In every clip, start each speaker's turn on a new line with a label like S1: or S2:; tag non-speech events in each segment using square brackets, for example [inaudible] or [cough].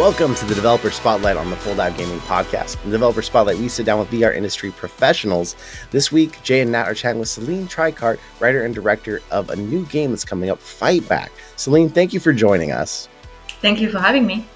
S1: Welcome to the Developer Spotlight on the Full Dive Gaming Podcast. In the Developer Spotlight, we sit down with VR industry professionals. This week, Jay and Nat are chatting with Celine Tricart, writer and director of a new game that's coming up, Fight Back. Celine, thank you for joining us.
S2: Thank you for having me.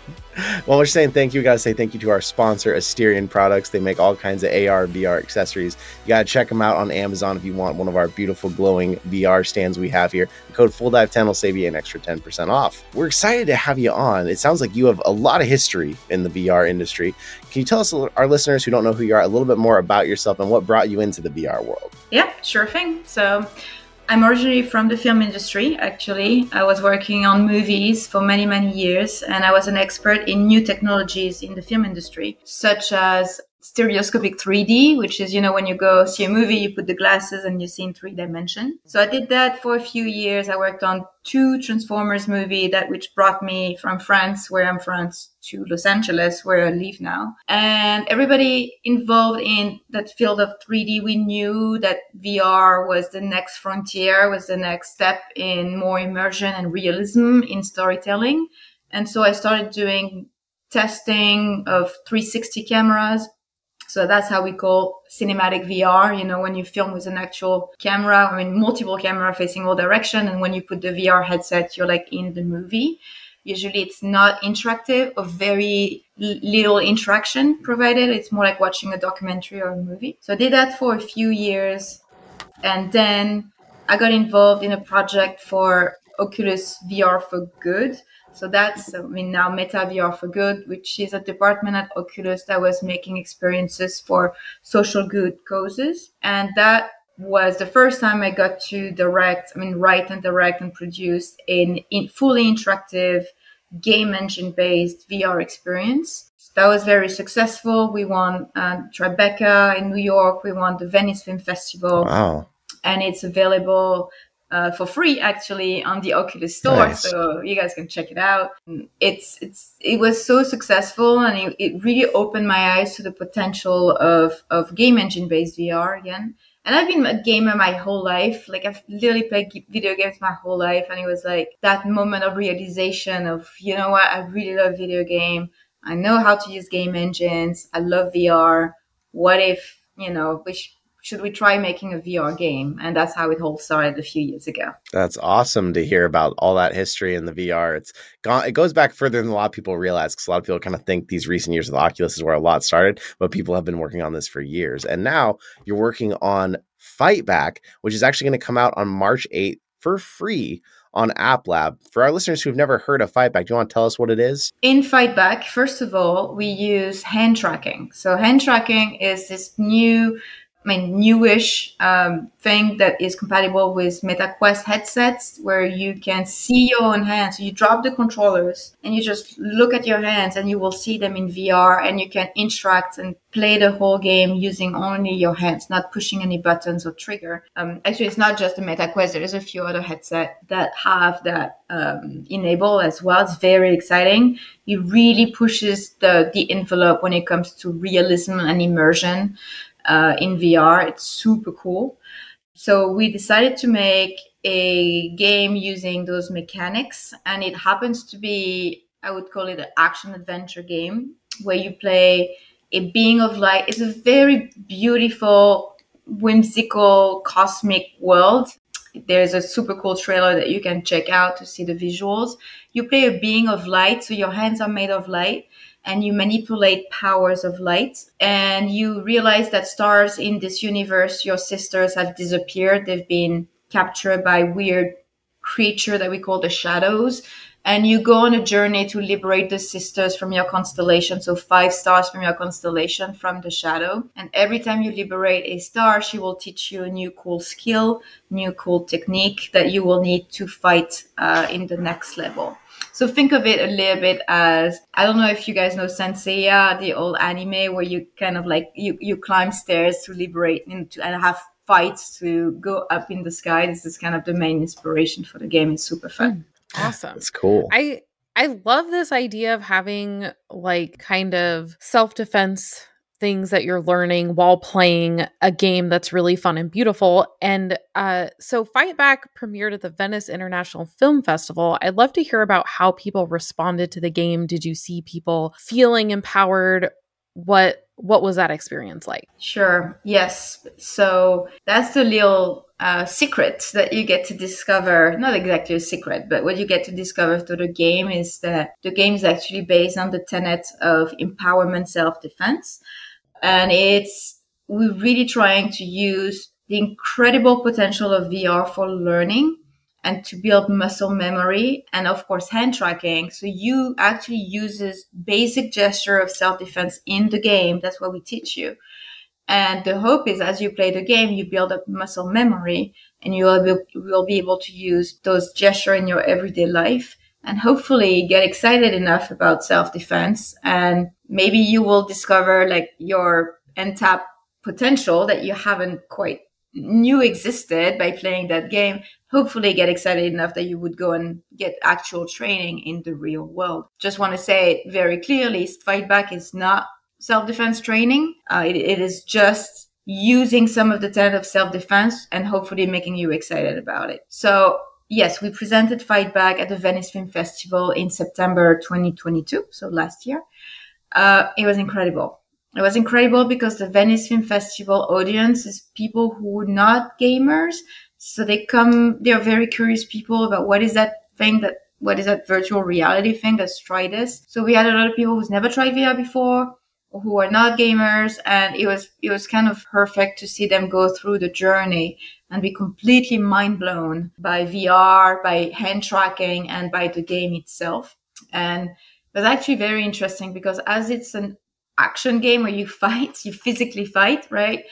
S1: While we're saying thank you, we got to say thank you to our sponsor, Asterion Products. They make all kinds of AR, VR accessories. You got to check them out on Amazon if you want one of our beautiful glowing VR stands we have here. The code FullDive10 will save you an extra 10% off. We're excited to have you on. It sounds like you have a lot of history in the VR industry. Can you tell us, our listeners who don't know who you are, a little bit more about yourself and what brought you into the VR world?
S2: Yeah, sure thing. So, I'm originally from the film industry, actually. I was working on movies for many, many years, and I was an expert in new technologies in the film industry, such as stereoscopic 3D, which is, you know, when you go see a movie, you put the glasses and you see in three dimension. So I did that for a few years. I worked on two Transformers movie that which brought me from France, where I'm from, to Los Angeles, where I live now. And everybody involved in that field of 3D, we knew that VR was the next frontier, was the next step in more immersion and realism in storytelling. And so I started doing testing of 360 cameras, so that's how we call cinematic VR. You know, when you film with an actual camera, I mean, multiple camera facing all direction. And when you put the VR headset, you're like in the movie. Usually it's not interactive or very little interaction provided. It's more like watching a documentary or a movie. So I did that for a few years. And then I got involved in a project for Oculus VR for Good so that's, I mean, now Meta VR for Good, which is a department at Oculus that was making experiences for social good causes. And that was the first time I got to direct, I mean, write and direct and produce an in fully interactive game engine based VR experience. So that was very successful. We won uh, Tribeca in New York. We won the Venice Film Festival.
S1: Wow.
S2: And it's available uh, for free actually on the Oculus store, nice. so you guys can check it out. It's it's it was so successful, and it, it really opened my eyes to the potential of of game engine based VR again. And I've been a gamer my whole life. Like I've literally played video games my whole life, and it was like that moment of realization of you know what I really love video game. I know how to use game engines. I love VR. What if you know? Which should we try making a VR game? And that's how it all started a few years ago.
S1: That's awesome to hear about all that history in the VR. It's gone, it goes back further than a lot of people realize because a lot of people kind of think these recent years of the Oculus is where a lot started, but people have been working on this for years. And now you're working on Fight Back, which is actually going to come out on March 8th for free on App Lab. For our listeners who've never heard of Fightback, do you want to tell us what it is?
S2: In Fightback, first of all, we use hand tracking. So hand tracking is this new I mean, newish um, thing that is compatible with MetaQuest headsets, where you can see your own hands. You drop the controllers and you just look at your hands, and you will see them in VR, and you can interact and play the whole game using only your hands, not pushing any buttons or trigger. Um, actually, it's not just the MetaQuest. There's a few other headsets that have that um, enable as well. It's very exciting. It really pushes the the envelope when it comes to realism and immersion uh, in VR. It's super cool. So we decided to make a game using those mechanics, and it happens to be, I would call it an action adventure game where you play a being of light. It's a very beautiful, whimsical, cosmic world. There's a super cool trailer that you can check out to see the visuals. You play a being of light, so your hands are made of light and you manipulate powers of light and you realize that stars in this universe your sisters have disappeared. They've been captured by weird creature that we call the shadows. And you go on a journey to liberate the sisters from your constellation. So five stars from your constellation from the shadow. And every time you liberate a star she will teach you a new cool skill new cool technique that you will need to fight uh, in the next level so think of it a little bit as I don't know if you guys know Saint the old anime where you kind of like you you climb stairs to liberate and, to, and have fights to go up in the sky. This is kind of the main inspiration for the game. It's super fun.
S3: Hmm. Awesome.
S1: It's cool.
S3: I I love this idea of having like kind of self defense things that you're learning while playing a game that's really fun and beautiful. And uh, so, Fight Back premiered at the Venice International Film Festival. I'd love to hear about how people responded to the game. Did you see people feeling empowered? What what was that experience like?
S2: Sure. Yes. So that's the little uh, secret that you get to discover. Not exactly a secret, but what you get to discover through the game is that the game is actually based on the tenet of empowerment self defense and it's we're really trying to use the incredible potential of VR for learning and to build muscle memory and of course hand tracking. So you actually uses basic gesture of self-defense in the game. That's what we teach you. And the hope is as you play the game, you build up muscle memory and you will be, able to use those gesture in your everyday life and hopefully get excited enough about self-defense and maybe you will discover like your untapped potential that you haven't quite knew existed by playing that game hopefully get excited enough that you would go and get actual training in the real world just want to say it very clearly fight back is not self-defense training uh, it, it is just using some of the tenet of self-defense and hopefully making you excited about it so yes we presented fight back at the venice film festival in september 2022 so last year uh, it was incredible. It was incredible because the Venice Film Festival audience is people who are not gamers. So they come, they're very curious people about what is that thing that, what is that virtual reality thing that's tried this. So we had a lot of people who's never tried VR before, who are not gamers. And it was, it was kind of perfect to see them go through the journey and be completely mind blown by VR, by hand tracking and by the game itself. And it was actually very interesting because as it's an action game where you [laughs] fight, you physically fight, right?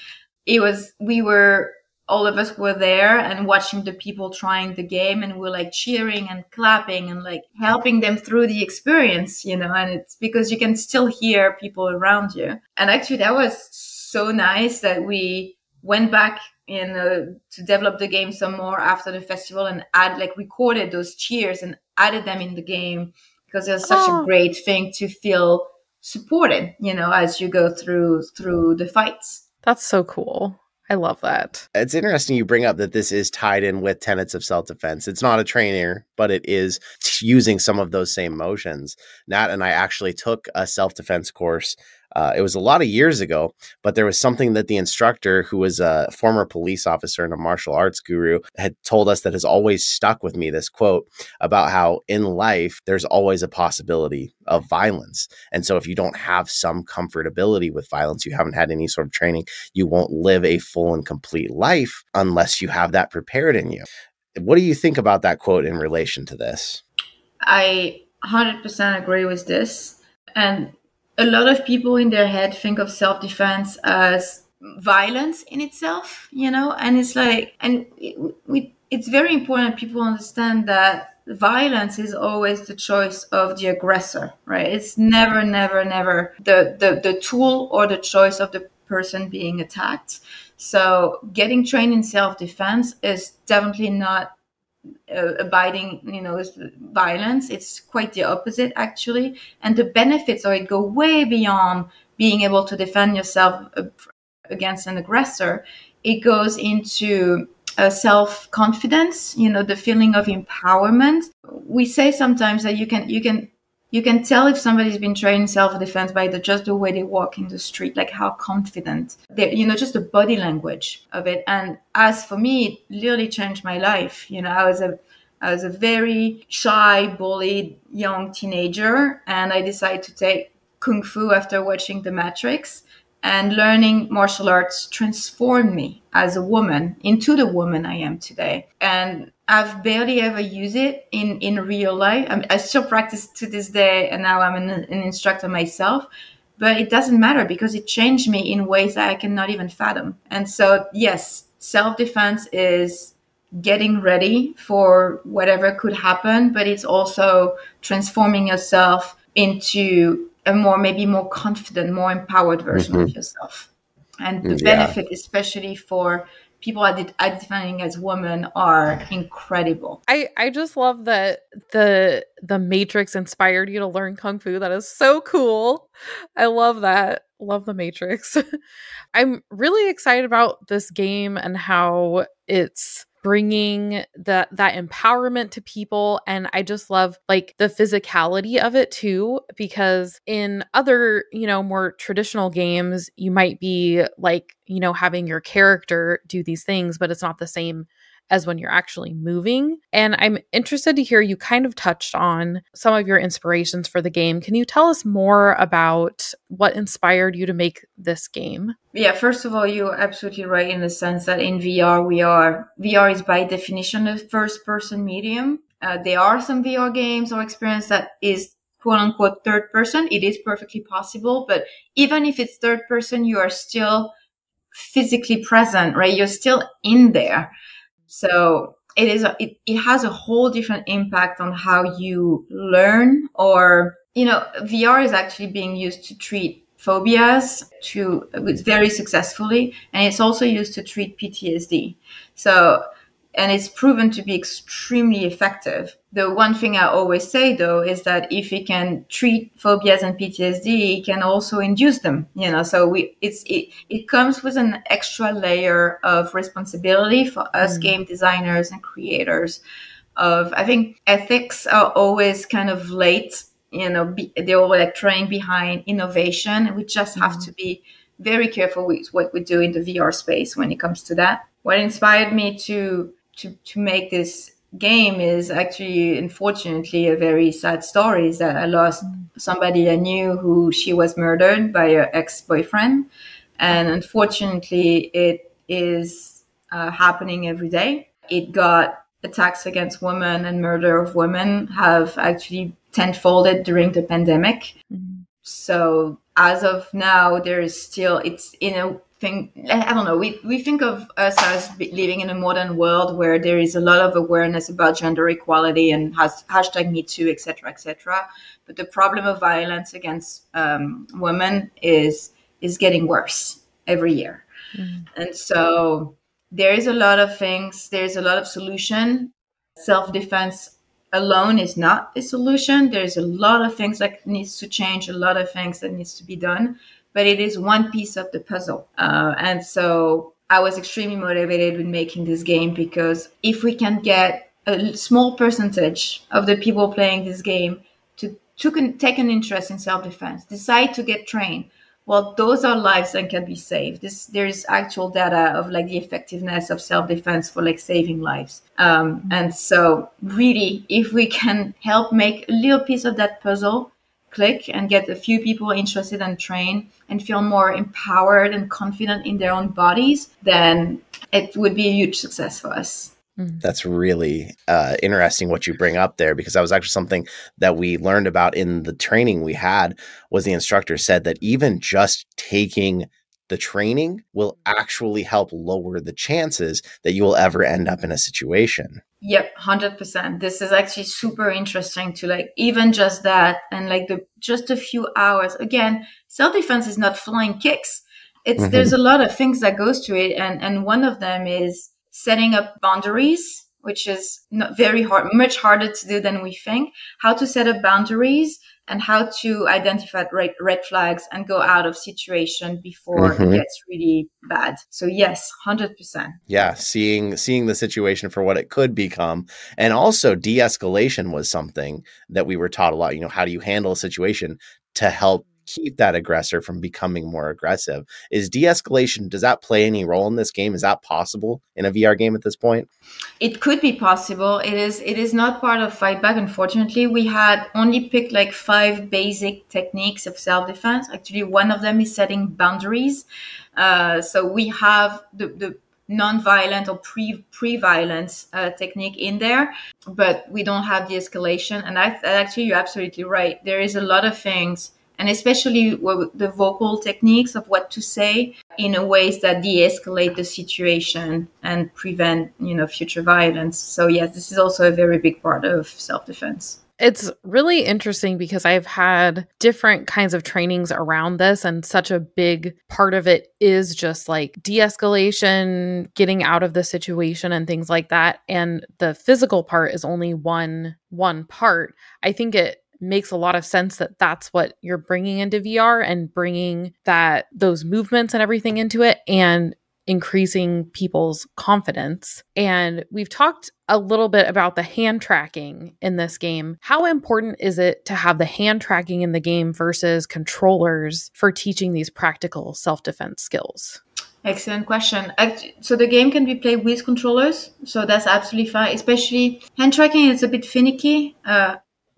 S2: It was, we were, all of us were there and watching the people trying the game and we're like cheering and clapping and like helping them through the experience, you know, and it's because you can still hear people around you. And actually that was so nice that we went back in uh, to develop the game some more after the festival and add like recorded those cheers and added them in the game because it's such oh. a great thing to feel supported, you know, as you go through through the fights.
S3: That's so cool. I love that.
S1: It's interesting you bring up that this is tied in with tenets of self defense. It's not a trainer, but it is using some of those same motions. Nat and I actually took a self defense course uh, it was a lot of years ago, but there was something that the instructor, who was a former police officer and a martial arts guru, had told us that has always stuck with me. This quote about how in life there's always a possibility of violence, and so if you don't have some comfortability with violence, you haven't had any sort of training, you won't live a full and complete life unless you have that prepared in you. What do you think about that quote in relation to this?
S2: I 100% agree with this. And a lot of people in their head think of self defense as violence in itself, you know, and it's like, and it, we, it's very important people understand that violence is always the choice of the aggressor, right? It's never, never, never the, the, the tool or the choice of the person being attacked. So getting trained in self defense is definitely not uh, abiding, you know, violence. It's quite the opposite, actually. And the benefits of it go way beyond being able to defend yourself uh, against an aggressor. It goes into uh, self confidence, you know, the feeling of empowerment. We say sometimes that you can you can you can tell if somebody's been trained in self-defense by the just the way they walk in the street like how confident they you know just the body language of it. And as for me it literally changed my life. You know i was a i was a very shy bullied young teenager and i decided to take kung fu after watching the matrix and learning martial arts transformed me as a woman into the woman I am today. And I've barely ever used it in, in real life. I, mean, I still practice to this day, and now I'm an, an instructor myself. But it doesn't matter because it changed me in ways that I cannot even fathom. And so, yes, self defense is getting ready for whatever could happen, but it's also transforming yourself into a more maybe more confident more empowered version mm-hmm. of yourself and the benefit especially for people identifying as women are incredible.
S3: I I just love that the the Matrix inspired you to learn kung fu. That is so cool. I love that. Love the Matrix. [laughs] I'm really excited about this game and how it's bringing that that empowerment to people and i just love like the physicality of it too because in other you know more traditional games you might be like you know having your character do these things but it's not the same as when you're actually moving. And I'm interested to hear you kind of touched on some of your inspirations for the game. Can you tell us more about what inspired you to make this game?
S2: Yeah, first of all, you're absolutely right in the sense that in VR, we are, VR is by definition a first person medium. Uh, there are some VR games or experience that is quote unquote third person. It is perfectly possible, but even if it's third person, you are still physically present, right? You're still in there. So it is a, it, it has a whole different impact on how you learn or you know VR is actually being used to treat phobias to very successfully and it's also used to treat PTSD. So and it's proven to be extremely effective. The one thing I always say though is that if we can treat phobias and PTSD, it can also induce them. You know, so we it's it, it comes with an extra layer of responsibility for us mm. game designers and creators. Of I think ethics are always kind of late. You know, be, they're all like trying behind innovation. We just have mm. to be very careful with what we do in the VR space when it comes to that. What inspired me to to, to make this game is actually unfortunately a very sad story is that I lost somebody I knew who she was murdered by her ex-boyfriend. And unfortunately it is uh, happening every day. It got attacks against women and murder of women have actually tenfolded during the pandemic. Mm-hmm. so as of now there is still it's in a think I don't know. We we think of us as living in a modern world where there is a lot of awareness about gender equality and has hashtag Me Too, etc., etc. But the problem of violence against um, women is is getting worse every year, mm. and so there is a lot of things. There's a lot of solution. Self defense alone is not a solution. There's a lot of things that needs to change. A lot of things that needs to be done but it is one piece of the puzzle. Uh, and so I was extremely motivated with making this game because if we can get a small percentage of the people playing this game to, to take an interest in self-defense, decide to get trained, well, those are lives that can be saved. This, there's actual data of like the effectiveness of self-defense for like saving lives. Um, and so really, if we can help make a little piece of that puzzle, click and get a few people interested and trained and feel more empowered and confident in their own bodies, then it would be a huge success for us.
S1: Mm. That's really uh, interesting what you bring up there because that was actually something that we learned about in the training we had was the instructor said that even just taking the training will actually help lower the chances that you will ever end up in a situation.
S2: Yep, 100%. This is actually super interesting to like even just that and like the just a few hours. Again, self-defense is not flying kicks. It's mm-hmm. there's a lot of things that goes to it and and one of them is setting up boundaries, which is not very hard, much harder to do than we think. How to set up boundaries and how to identify red, red flags and go out of situation before mm-hmm. it gets really bad. So yes, 100%.
S1: Yeah, seeing seeing the situation for what it could become and also de-escalation was something that we were taught a lot, you know, how do you handle a situation to help keep that aggressor from becoming more aggressive. Is de-escalation does that play any role in this game? Is that possible in a VR game at this point?
S2: It could be possible. It is it is not part of fight back unfortunately. We had only picked like five basic techniques of self-defense. Actually one of them is setting boundaries. Uh, so we have the, the non-violent or pre pre-violence uh, technique in there but we don't have the escalation and I, actually you're absolutely right there is a lot of things and especially the vocal techniques of what to say in a ways that de-escalate the situation and prevent you know future violence so yes this is also a very big part of self-defense
S3: it's really interesting because I've had different kinds of trainings around this, and such a big part of it is just like de escalation, getting out of the situation, and things like that. And the physical part is only one one part. I think it makes a lot of sense that that's what you're bringing into VR and bringing that those movements and everything into it and increasing people's confidence. And we've talked a little bit about the hand tracking in this game. How important is it to have the hand tracking in the game versus controllers for teaching these practical self defense skills?
S2: Excellent question. So the game can be played with controllers, so that's absolutely fine. Especially hand tracking is a bit finicky. Uh,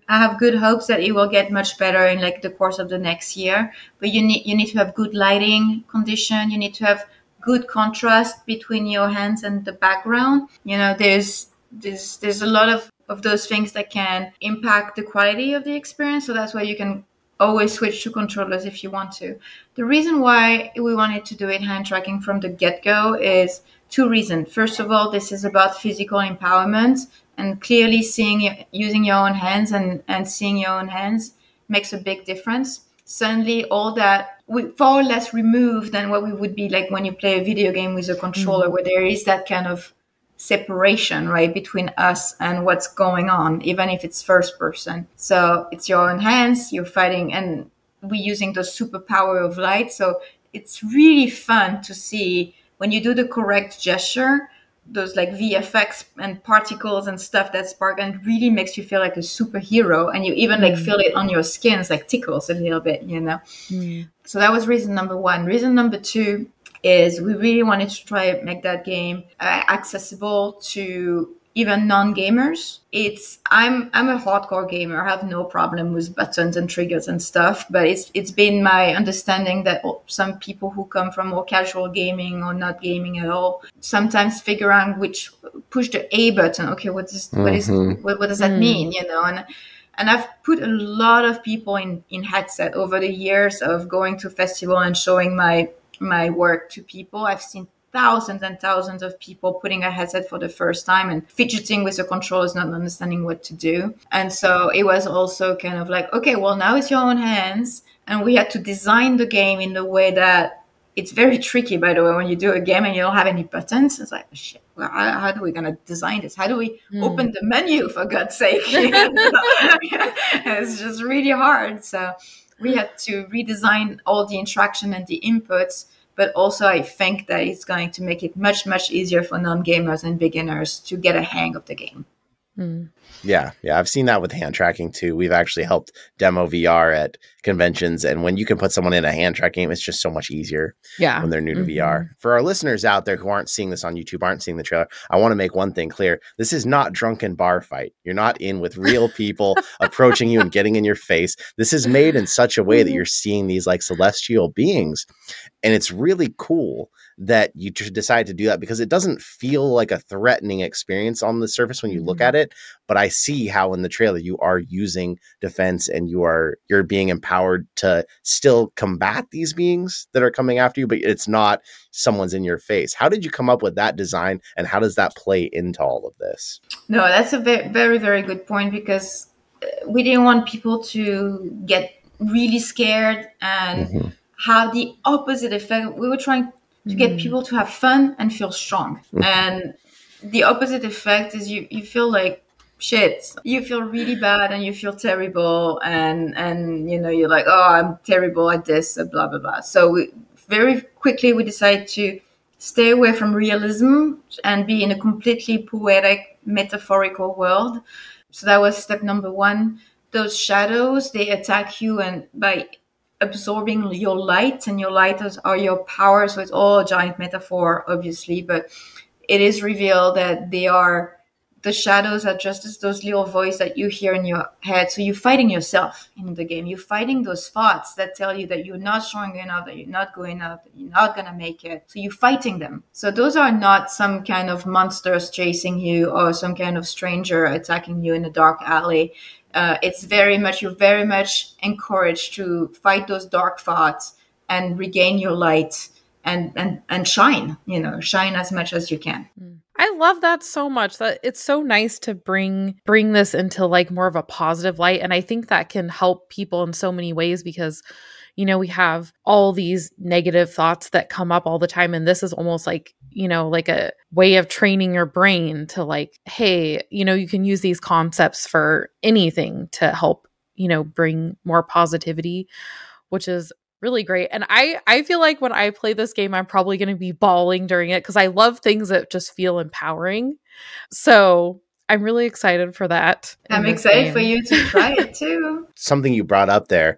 S2: I have good hopes that it will get much better in like the course of the next year. But you need you need to have good lighting condition. You need to have good contrast between your hands and the background. You know, there's there's there's a lot of of those things that can impact the quality of the experience. So that's why you can always switch to controllers if you want to. The reason why we wanted to do it hand tracking from the get go is two reasons. First of all, this is about physical empowerment and clearly seeing using your own hands and, and seeing your own hands makes a big difference. Suddenly all that we far less removed than what we would be like when you play a video game with a controller, mm-hmm. where there is that kind of separation, right, between us and what's going on, even if it's first person. So it's your own hands, you're fighting, and we're using the superpower of light. So it's really fun to see when you do the correct gesture those like VFX and particles and stuff that spark and really makes you feel like a superhero. And you even like mm. feel it on your skin. It's like tickles a little bit, you know? Mm. So that was reason number one. Reason number two is we really wanted to try and make that game uh, accessible to even non-gamers it's i'm i'm a hardcore gamer i have no problem with buttons and triggers and stuff but it's it's been my understanding that some people who come from more casual gaming or not gaming at all sometimes figure out which push the a button okay what is mm-hmm. what is mm-hmm. what, what does that mm. mean you know and and I've put a lot of people in, in headset over the years of going to festival and showing my my work to people. I've seen thousands and thousands of people putting a headset for the first time and fidgeting with the controllers, not understanding what to do. And so it was also kind of like, okay, well, now it's your own hands. And we had to design the game in the way that it's very tricky, by the way, when you do a game and you don't have any buttons. It's like, shit, well, how, how are we going to design this? How do we mm. open the menu, for God's sake? [laughs] it's just really hard. So we had to redesign all the interaction and the inputs but also I think that it's going to make it much much easier for non-gamers and beginners to get a hang of the game.
S1: Mm. Yeah, yeah, I've seen that with hand tracking too. We've actually helped demo VR at conventions, and when you can put someone in a hand track game, it's just so much easier.
S3: Yeah,
S1: when they're new to mm-hmm. VR. For our listeners out there who aren't seeing this on YouTube, aren't seeing the trailer, I want to make one thing clear: this is not drunken bar fight. You're not in with real people [laughs] approaching you and getting in your face. This is made in such a way that mm-hmm. you're seeing these like celestial beings, and it's really cool that you decide to do that because it doesn't feel like a threatening experience on the surface when you look mm-hmm. at it but i see how in the trailer you are using defense and you are you're being empowered to still combat these beings that are coming after you but it's not someone's in your face how did you come up with that design and how does that play into all of this
S2: no that's a very very very good point because uh, we didn't want people to get really scared and mm-hmm. have the opposite effect we were trying to get mm. people to have fun and feel strong. Mm. and the opposite effect is you, you feel like shit. You feel really bad and you feel terrible and and you know you're like, oh, I'm terrible at this, blah blah blah. So we, very quickly we decide to stay away from realism and be in a completely poetic, metaphorical world. So that was step number one. Those shadows they attack you and by absorbing your light and your light is, are your power so it's all a giant metaphor obviously but it is revealed that they are the shadows are just as those little voice that you hear in your head. So you're fighting yourself in the game. You're fighting those thoughts that tell you that you're not strong enough, that you're not good enough, that you're not gonna make it. So you're fighting them. So those are not some kind of monsters chasing you or some kind of stranger attacking you in a dark alley. Uh, it's very much you're very much encouraged to fight those dark thoughts and regain your light and and and shine you know shine as much as you can
S3: mm. I love that so much. That it's so nice to bring bring this into like more of a positive light and I think that can help people in so many ways because you know we have all these negative thoughts that come up all the time and this is almost like you know like a way of training your brain to like hey you know you can use these concepts for anything to help you know bring more positivity which is really great. And I I feel like when I play this game, I'm probably going to be bawling during it because I love things that just feel empowering. So I'm really excited for that.
S2: I'm excited game. for you to try it [laughs] too.
S1: something you brought up there,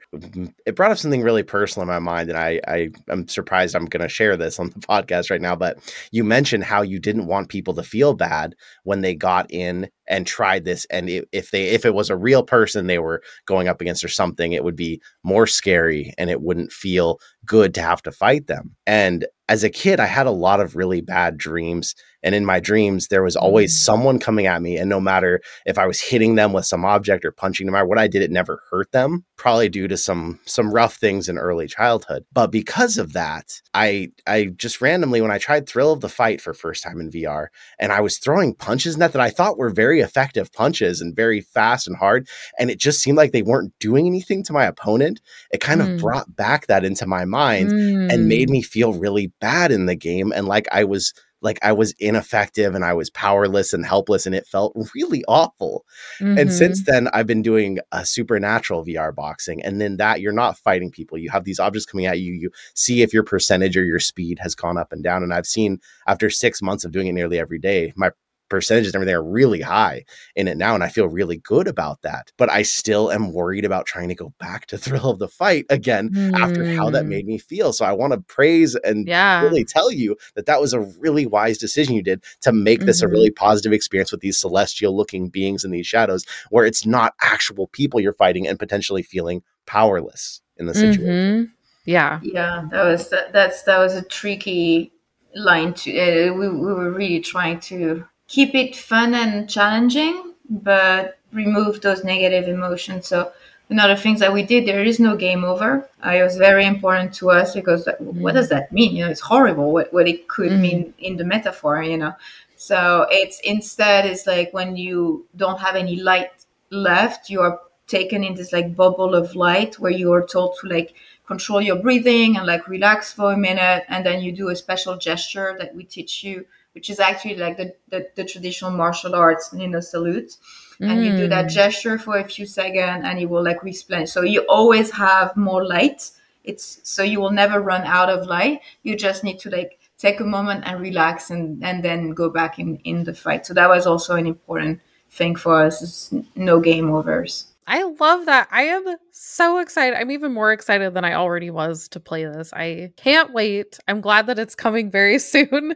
S1: it brought up something really personal in my mind, and I, I am surprised I'm going to share this on the podcast right now. But you mentioned how you didn't want people to feel bad when they got in and tried this, and it, if they if it was a real person they were going up against or something, it would be more scary, and it wouldn't feel good to have to fight them. And as a kid, I had a lot of really bad dreams. And in my dreams, there was always mm. someone coming at me. And no matter if I was hitting them with some object or punching them or what I did, it never hurt them, probably due to some some rough things in early childhood. But because of that, I I just randomly when I tried Thrill of the Fight for first time in VR, and I was throwing punches in that that I thought were very effective punches and very fast and hard. And it just seemed like they weren't doing anything to my opponent. It kind mm. of brought back that into my mind mm. and made me feel really bad in the game and like I was like I was ineffective and I was powerless and helpless and it felt really awful. Mm-hmm. And since then I've been doing a supernatural VR boxing and then that you're not fighting people. You have these objects coming at you. You see if your percentage or your speed has gone up and down and I've seen after 6 months of doing it nearly every day my percentages and everything are really high in it now and I feel really good about that. But I still am worried about trying to go back to [laughs] thrill of the fight again mm. after how that made mm. me feel. So I want to praise and yeah. really tell you that that was a really wise decision you did to make mm-hmm. this a really mm-hmm. positive experience with these celestial looking beings in these shadows where it's not actual people you're fighting and potentially feeling powerless in the situation. Mm-hmm.
S3: Yeah.
S2: Yeah, that was that, that's that was a tricky line to uh, we, we were really trying to keep it fun and challenging, but remove those negative emotions. So another things that we did, there is no game over. Uh, it was very important to us because mm. what does that mean? You know, it's horrible what, what it could mm. mean in the metaphor, you know. So it's instead it's like when you don't have any light left, you are taken in this like bubble of light where you are told to like control your breathing and like relax for a minute and then you do a special gesture that we teach you which is actually like the, the, the traditional martial arts, you know, salute. Mm. And you do that mm. gesture for a few seconds and it will like replenish. So you always have more light. It's so you will never run out of light. You just need to like take a moment and relax and, and then go back in, in the fight. So that was also an important thing for us. It's no game overs.
S3: I love that. I am so excited. I'm even more excited than I already was to play this. I can't wait. I'm glad that it's coming very [laughs] soon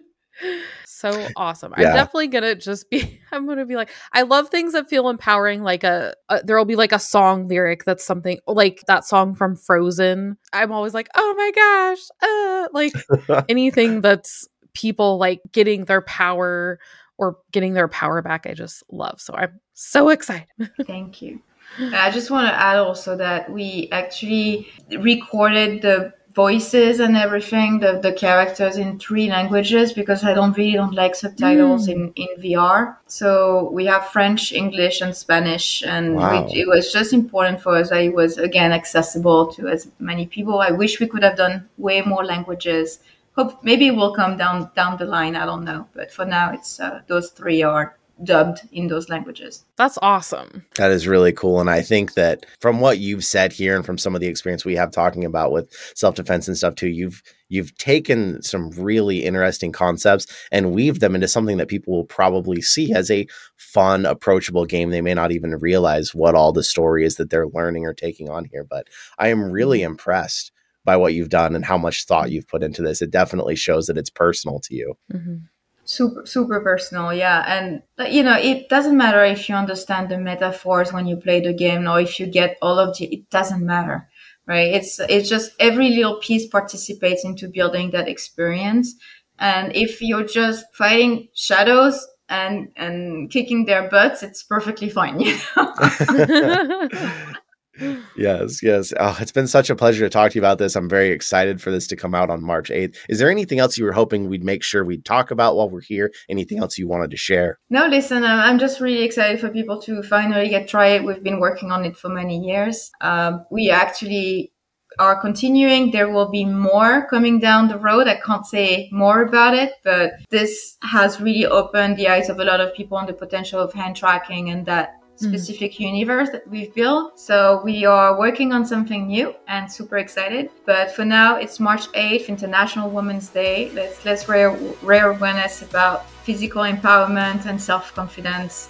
S3: so awesome. Yeah. I'm definitely gonna just be. [laughs] I'm gonna be like, I love things that feel empowering. Like a, a there'll be like a song lyric that's something like that song from Frozen. I'm always like, oh my gosh, uh, like [laughs] anything that's people like getting their power or getting their power back. I just love. So I'm so excited. [laughs]
S2: Thank you. I just want to add also that we actually recorded the voices and everything, the, the characters in three languages because I don't really don't like subtitles mm. in, in VR. So we have French, English, and Spanish, and wow. we, it was just important for us that it was again accessible to as many people. I wish we could have done way more languages. Hope maybe it will come down down the line. I don't know, but for now, it's uh, those three are dubbed in those languages.
S3: That's awesome.
S1: That is really cool. And I think that from what you've said here and from some of the experience we have talking about with self-defense and stuff too, you've you've taken some really interesting concepts and weaved them into something that people will probably see as a fun, approachable game. They may not even realize what all the story is that they're learning or taking on here. But I am really mm-hmm. impressed by what you've done and how much thought you've put into this. It definitely shows that it's personal to you.
S2: Mm-hmm super super personal yeah. And you know it doesn't matter if you understand the metaphors when you play the game or if you get all of the it doesn't matter right? It's it's just every little piece participates into building that experience. And if you're just fighting shadows and and kicking their butts it's perfectly fine you know [laughs] [laughs] [laughs]
S1: yes, yes. Oh, it's been such a pleasure to talk to you about this. I'm very excited for this to come out on March 8th. Is there anything else you were hoping we'd make sure we'd talk about while we're here? Anything else you wanted to share?
S2: No, listen, I'm just really excited for people to finally get try it. We've been working on it for many years. Um, we actually are continuing. There will be more coming down the road. I can't say more about it, but this has really opened the eyes of a lot of people on the potential of hand tracking and that. Specific mm. universe that we've built. So we are working on something new and super excited. But for now, it's March 8th, International Women's Day. Let's let's raise, awareness about physical empowerment and self-confidence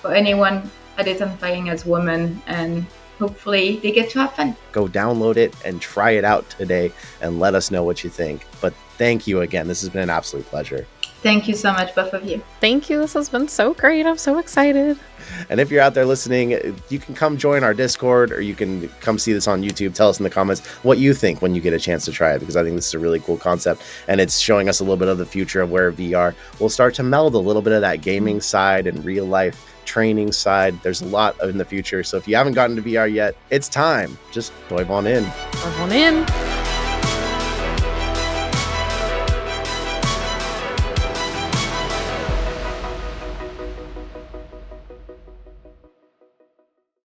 S2: for anyone identifying as woman and hopefully they get to have fun.
S1: Go download it and try it out today and let us know what you think. But thank you again. This has been an absolute pleasure.
S2: Thank you so much, both of you.
S3: Thank you. This has been so great. I'm so excited.
S1: And if you're out there listening, you can come join our Discord or you can come see this on YouTube. Tell us in the comments what you think when you get a chance to try it because I think this is a really cool concept and it's showing us a little bit of the future of where VR will start to meld a little bit of that gaming side and real life training side. There's a lot in the future. So if you haven't gotten to VR yet, it's time. Just dive on in.
S3: Dive on in.